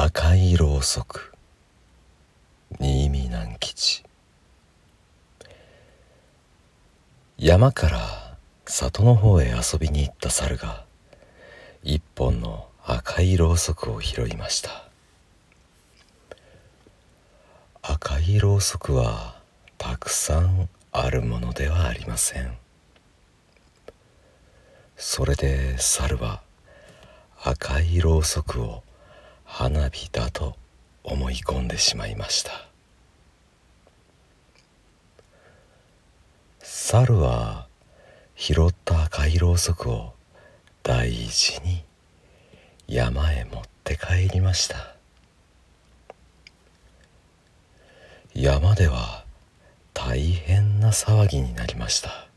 赤いろうそく。新見南吉。山から里の方へ遊びに行った猿が一本の赤いろうそくを拾いました。赤いろうそくはたくさんあるものではありません。それで猿は赤いろうそくを花火だと思い込んでしまいました。猿は拾った赤いろうそくを大事に山へ持って帰りました。山では大変な騒ぎになりました。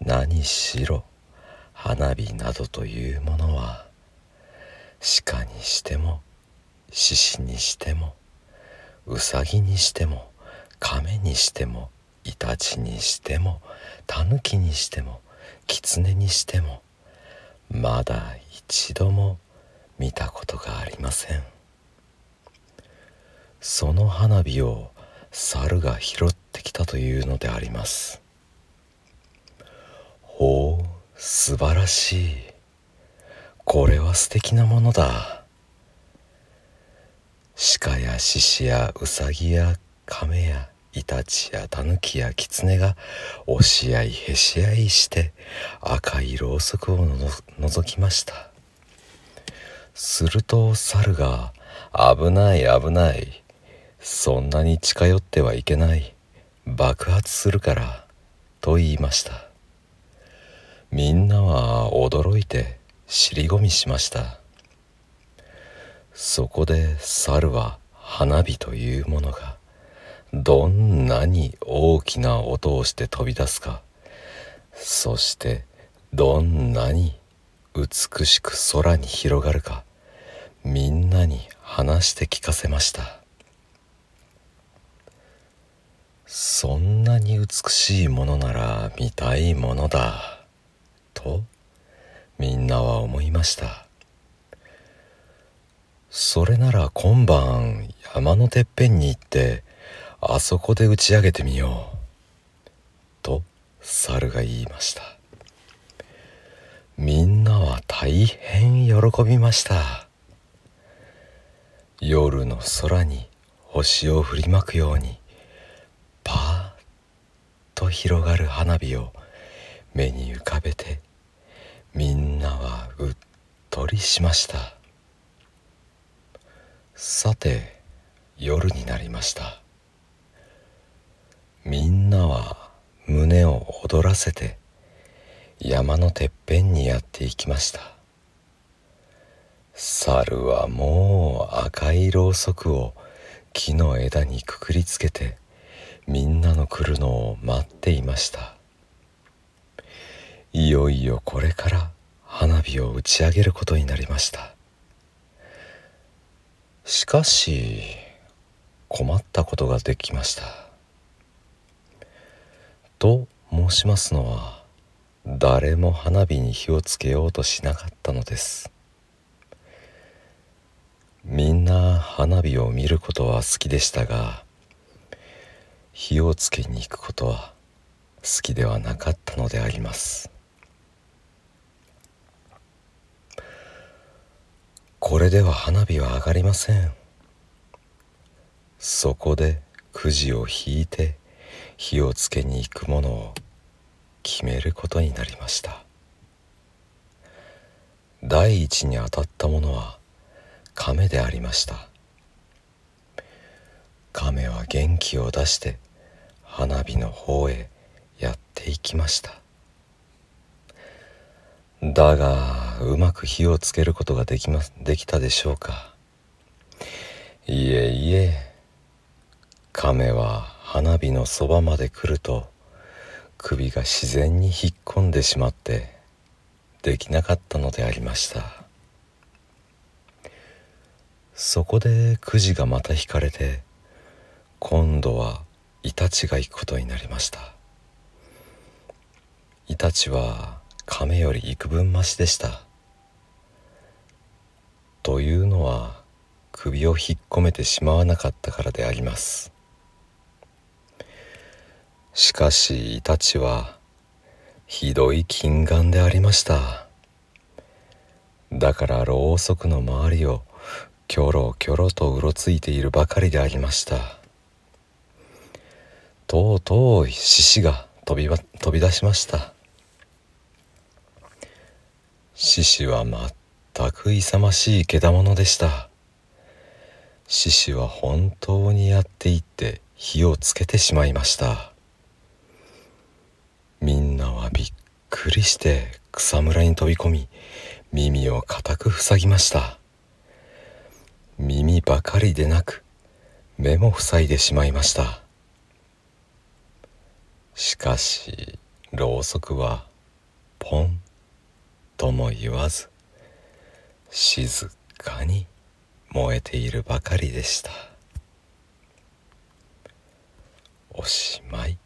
何しろ花火などというものは鹿にしても獅子にしてもうさぎにしても亀にしてもイタチにしてもタヌキにしてもキツネにしてもまだ一度も見たことがありません。その花火を猿が拾ってきたというのであります。ほう素晴らしい。これは素敵なものだ。鹿や獅子やウサギや亀やイタチやタヌキやキツネが押し合いへし合いして赤いろうそくをのぞきました。すると猿が「危ない危ない。そんなに近寄ってはいけない。爆発するから」と言いました。みんなは驚いて尻込みしました。そこで猿は花火というものがどんなに大きな音をして飛び出すか。そしてどんなに美しく空に広がるか。みんなに話して聞かせましたそんなに美しいものなら見たいものだとみんなは思いましたそれなら今晩山のてっぺんに行ってあそこで打ち上げてみよう。と猿が言いました。みんなは大変喜びました。夜の空に星を振りまくようにパーッと広がる花火を目に浮かべてみんなはうっとりしました。さて夜になりました。みんなは胸を躍らせて山のてっぺんにやっていきました。猿はもう赤いろうそくを木の枝にくくりつけてみんなの来るのを待っていました。いよいよこれから花火を打ち上げることになりました。しかし困ったことができました。と申しますのは誰も花火に火をつけようとしなかったのです。みんな花火を見ることは好きでしたが火をつけに行くことは好きではなかったのであります。これでは花火は上がりません。そこでくじを引いて火をつけに行くものを決めることになりました。第一に当たったものは亀でありました。亀は元気を出して花火の方へやっていきました。だがうまく火をつけることができますできたでしょうか？いえいえ。亀は花火のそばまで来ると首が自然に引っ込んでしまってできなかったのでありました。そこでくじがまた引かれて今度はイタチが行くことになりました。イタチは亀より幾分増しでした。というのは首を引っ込めてしまわなかったからであります。しかしイタチはひどい近眼でありました。だからろうそくの周りをキョロキョロとうろついているばかりでありました。とうとう獅子が飛び飛び出しました。獅子は全く勇ましい獣でした。獅子は本当にやっていって火をつけてしまいました。みんなはびっくりして草むらに飛び込み耳を固く塞ぎました。耳ばかりでなく目も塞いでしまいました。しかしろうそくはポンとも言わず静かに燃えているばかりでした。おしまい。